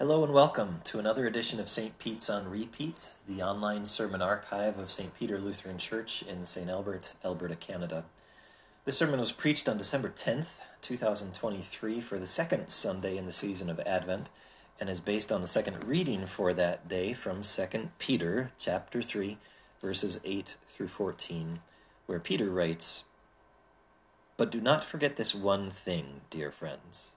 Hello and welcome to another edition of St. Pete's on Repeat, the online sermon archive of St. Peter Lutheran Church in St. Albert, Alberta, Canada. This sermon was preached on December 10th, 2023, for the second Sunday in the season of Advent, and is based on the second reading for that day from 2 Peter chapter 3, verses 8 through 14, where Peter writes, But do not forget this one thing, dear friends.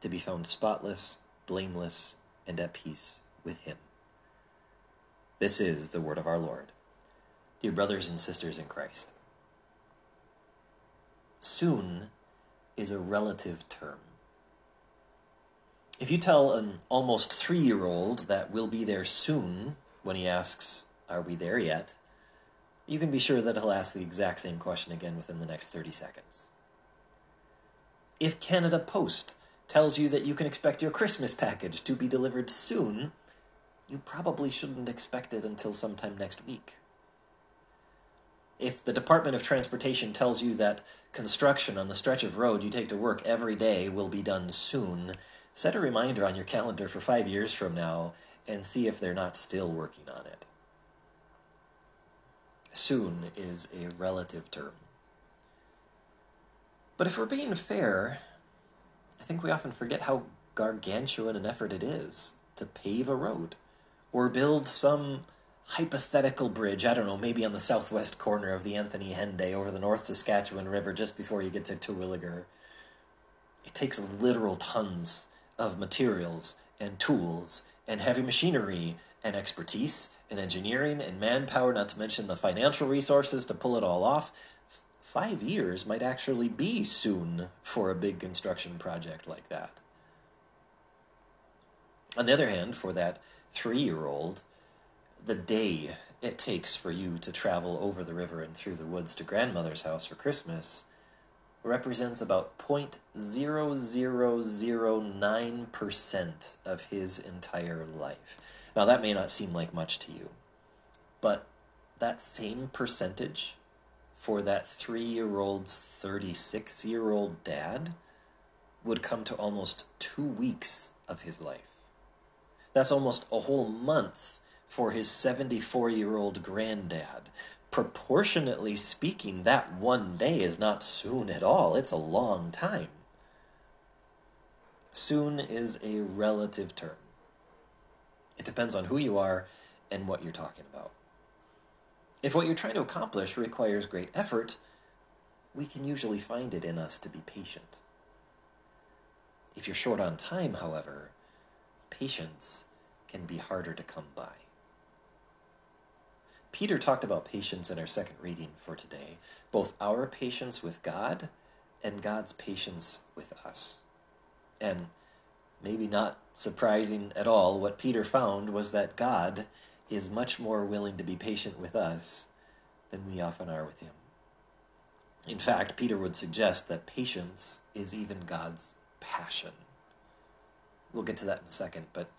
to be found spotless, blameless, and at peace with Him. This is the word of our Lord. Dear brothers and sisters in Christ, soon is a relative term. If you tell an almost three year old that we'll be there soon when he asks, Are we there yet? you can be sure that he'll ask the exact same question again within the next 30 seconds. If Canada Post tells you that you can expect your Christmas package to be delivered soon, you probably shouldn't expect it until sometime next week. If the Department of Transportation tells you that construction on the stretch of road you take to work every day will be done soon, set a reminder on your calendar for five years from now and see if they're not still working on it. Soon is a relative term. But if we're being fair, I think we often forget how gargantuan an effort it is to pave a road or build some hypothetical bridge, I don't know, maybe on the southwest corner of the Anthony Henday over the North Saskatchewan River just before you get to Terwillegar. It takes literal tons of materials and tools and heavy machinery and expertise and engineering and manpower, not to mention the financial resources to pull it all off five years might actually be soon for a big construction project like that. On the other hand, for that three year old, the day it takes for you to travel over the river and through the woods to grandmother's house for Christmas represents about 0.0009% of his entire life. Now, that may not seem like much to you, but that same percentage for that three year old's 36 year old dad would come to almost two weeks of his life. That's almost a whole month for his 74 year old granddad. Proportionately speaking, that one day is not soon at all, it's a long time. Soon is a relative term. It depends on who you are and what you're talking about. If what you're trying to accomplish requires great effort, we can usually find it in us to be patient. If you're short on time, however, patience can be harder to come by. Peter talked about patience in our second reading for today, both our patience with God and God's patience with us. And maybe not surprising at all, what Peter found was that God is much more willing to be patient with us than we often are with him. In fact, Peter would suggest that patience is even God's passion. We'll get to that in a second, but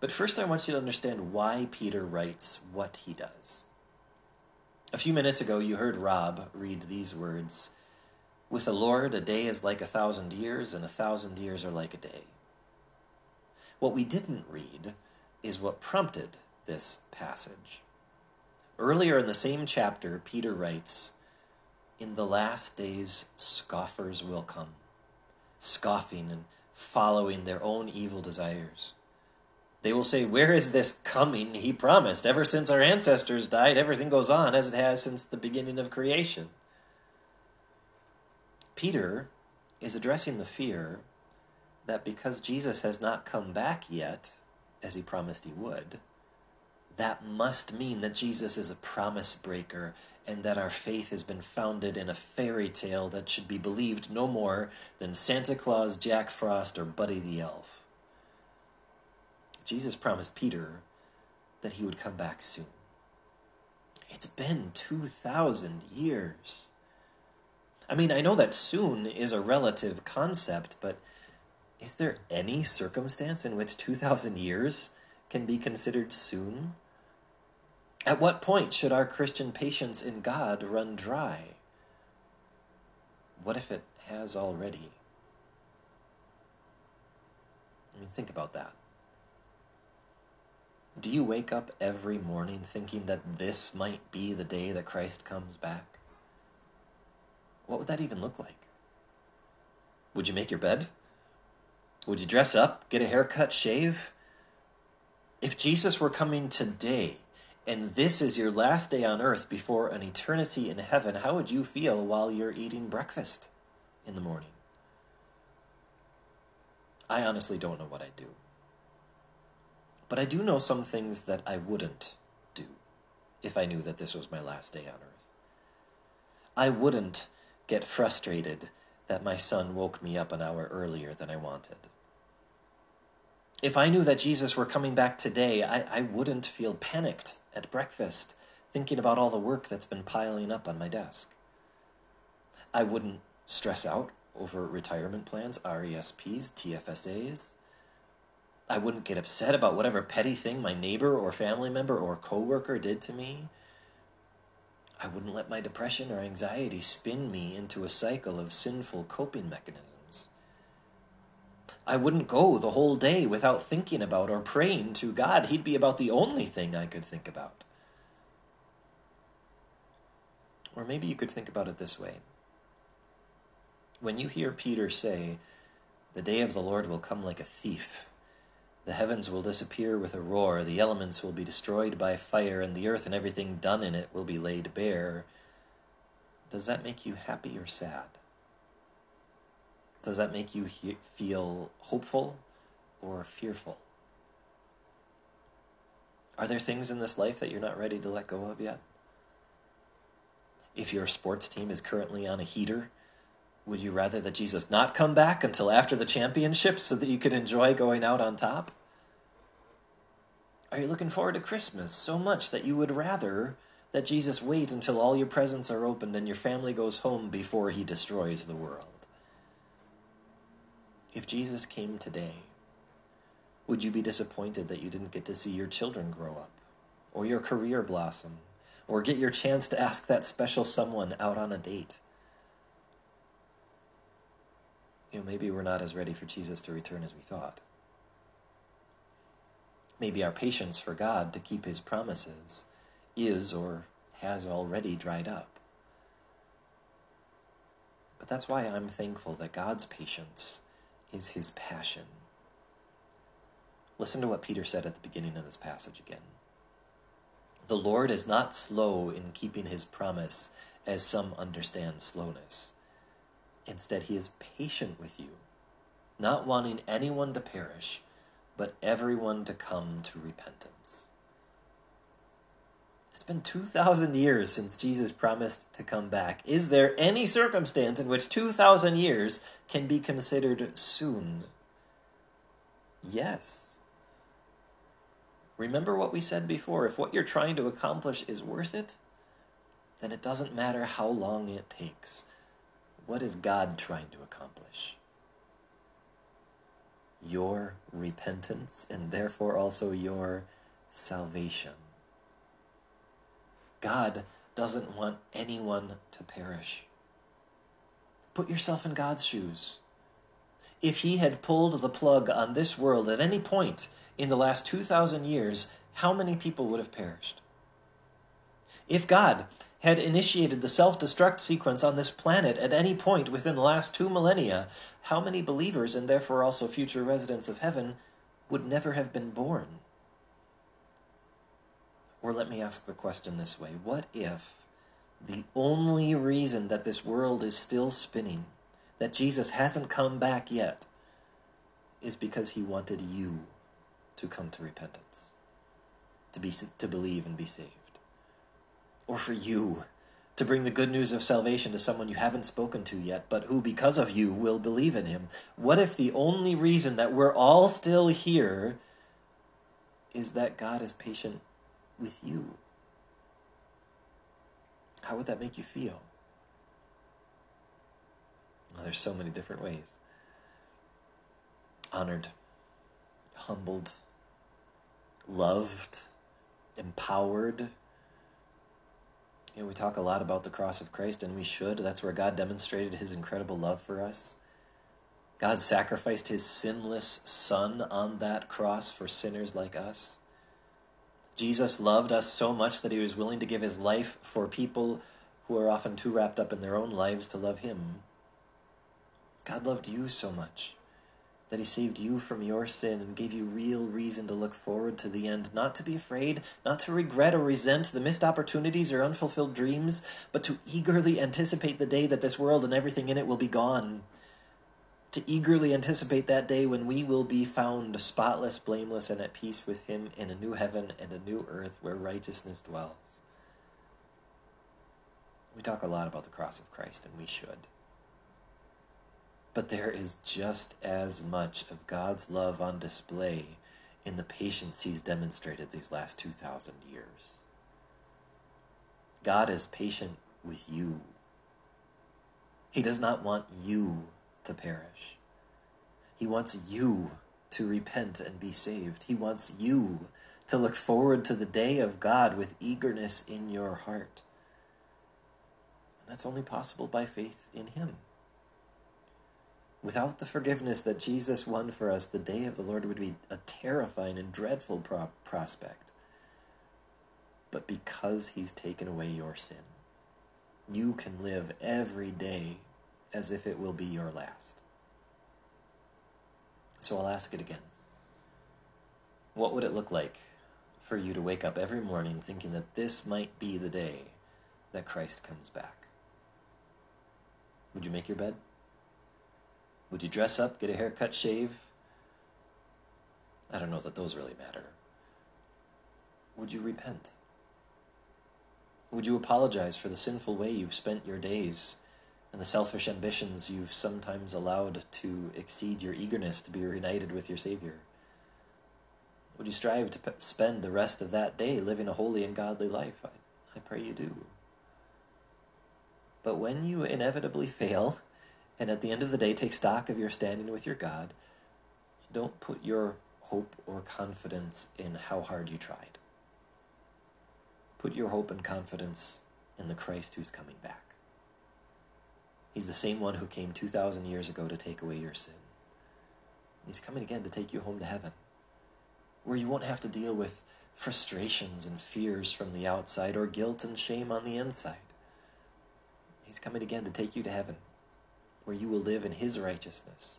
but first I want you to understand why Peter writes what he does. A few minutes ago you heard Rob read these words, with the Lord a day is like a thousand years and a thousand years are like a day. What we didn't read is what prompted this passage. Earlier in the same chapter, Peter writes, In the last days, scoffers will come, scoffing and following their own evil desires. They will say, Where is this coming he promised? Ever since our ancestors died, everything goes on as it has since the beginning of creation. Peter is addressing the fear that because Jesus has not come back yet, as he promised he would, that must mean that Jesus is a promise breaker and that our faith has been founded in a fairy tale that should be believed no more than Santa Claus, Jack Frost, or Buddy the Elf. Jesus promised Peter that he would come back soon. It's been 2,000 years. I mean, I know that soon is a relative concept, but is there any circumstance in which 2,000 years can be considered soon? At what point should our Christian patience in God run dry? What if it has already? I mean, think about that. Do you wake up every morning thinking that this might be the day that Christ comes back? What would that even look like? Would you make your bed? Would you dress up, get a haircut, shave? If Jesus were coming today, and this is your last day on earth before an eternity in heaven, how would you feel while you're eating breakfast in the morning? I honestly don't know what I'd do. But I do know some things that I wouldn't do if I knew that this was my last day on earth. I wouldn't get frustrated that my son woke me up an hour earlier than I wanted. If I knew that Jesus were coming back today, I, I wouldn't feel panicked at breakfast, thinking about all the work that's been piling up on my desk. I wouldn't stress out over retirement plans, RESPs, TFSAs. I wouldn't get upset about whatever petty thing my neighbor or family member or coworker did to me. I wouldn't let my depression or anxiety spin me into a cycle of sinful coping mechanisms. I wouldn't go the whole day without thinking about or praying to God. He'd be about the only thing I could think about. Or maybe you could think about it this way. When you hear Peter say, The day of the Lord will come like a thief, the heavens will disappear with a roar, the elements will be destroyed by fire, and the earth and everything done in it will be laid bare. Does that make you happy or sad? Does that make you he- feel hopeful or fearful? Are there things in this life that you're not ready to let go of yet? If your sports team is currently on a heater, would you rather that Jesus not come back until after the championship so that you could enjoy going out on top? Are you looking forward to Christmas so much that you would rather that Jesus wait until all your presents are opened and your family goes home before he destroys the world? If Jesus came today, would you be disappointed that you didn't get to see your children grow up, or your career blossom, or get your chance to ask that special someone out on a date? you know, maybe we're not as ready for Jesus to return as we thought. Maybe our patience for God to keep his promises is or has already dried up. But that's why I'm thankful that God's patience is his passion. Listen to what Peter said at the beginning of this passage again. The Lord is not slow in keeping his promise, as some understand slowness Instead, he is patient with you, not wanting anyone to perish, but everyone to come to repentance. It's been 2,000 years since Jesus promised to come back. Is there any circumstance in which 2,000 years can be considered soon? Yes. Remember what we said before if what you're trying to accomplish is worth it, then it doesn't matter how long it takes. What is God trying to accomplish? Your repentance and therefore also your salvation. God doesn't want anyone to perish. Put yourself in God's shoes. If He had pulled the plug on this world at any point in the last 2,000 years, how many people would have perished? If God had initiated the self destruct sequence on this planet at any point within the last two millennia, how many believers, and therefore also future residents of heaven, would never have been born. Or let me ask the question this way What if the only reason that this world is still spinning, that Jesus hasn't come back yet, is because he wanted you to come to repentance, to, be, to believe and be saved? Or for you to bring the good news of salvation to someone you haven't spoken to yet, but who, because of you, will believe in him? What if the only reason that we're all still here is that God is patient with you? How would that make you feel? Well, there's so many different ways. Honored, humbled, loved, empowered you know, we talk a lot about the cross of Christ, and we should. That's where God demonstrated his incredible love for us. God sacrificed his sinless Son on that cross for sinners like us. Jesus loved us so much that he was willing to give his life for people who are often too wrapped up in their own lives to love him. God loved you so much that he saved you from your sin and gave you real reason to look forward to the end, not to be afraid, not to regret or resent the missed opportunities or unfulfilled dreams, but to eagerly anticipate the day that this world and everything in it will be gone. To eagerly anticipate that day when we will be found spotless, blameless, and at peace with him in a new heaven and a new earth where righteousness dwells. We talk a lot about the cross of Christ, and we should. But there is just as much of God's love on display in the patience He's demonstrated these last 2,000 years. God is patient with you. He does not want you to perish. He wants you to repent and be saved. He wants you to look forward to the day of God with eagerness in your heart. And that's only possible by faith in Him. Without the forgiveness that Jesus won for us, the day of the Lord would be a terrifying and dreadful pro- prospect. But because He's taken away your sin, you can live every day as if it will be your last. So I'll ask it again. What would it look like for you to wake up every morning thinking that this might be the day that Christ comes back? Would you make your bed? Would you dress up, get a haircut, shave? I don't know that those really matter. Would you repent? Would you apologize for the sinful way you've spent your days and the selfish ambitions you've sometimes allowed to exceed your eagerness to be reunited with your Savior? Would you strive to p- spend the rest of that day living a holy and godly life? I, I pray you do. But when you inevitably fail, and at the end of the day take stock of your standing with your God, don't put your hope or confidence in how hard you tried. Put your hope and confidence in the Christ who's coming back. He's the same one who came 2,000 years ago to take away your sin. He's coming again to take you home to heaven, where you won't have to deal with frustrations and fears from the outside or guilt and shame on the inside. He's coming again to take you to heaven where you will live in his righteousness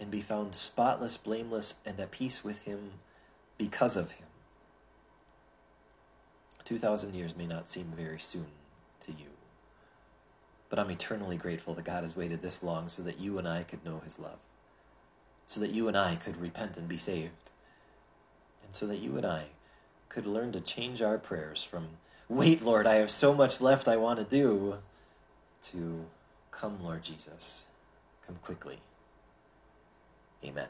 and be found spotless, blameless, and at peace with him because of him. 2,000 years may not seem very soon to you, but I'm eternally grateful that God has waited this long so that you and I could know his love, so that you and I could repent and be saved, and so that you and I could learn to change our prayers from, Wait, Lord, I have so much left I want to do, to Come, Lord Jesus. Come quickly. Amen.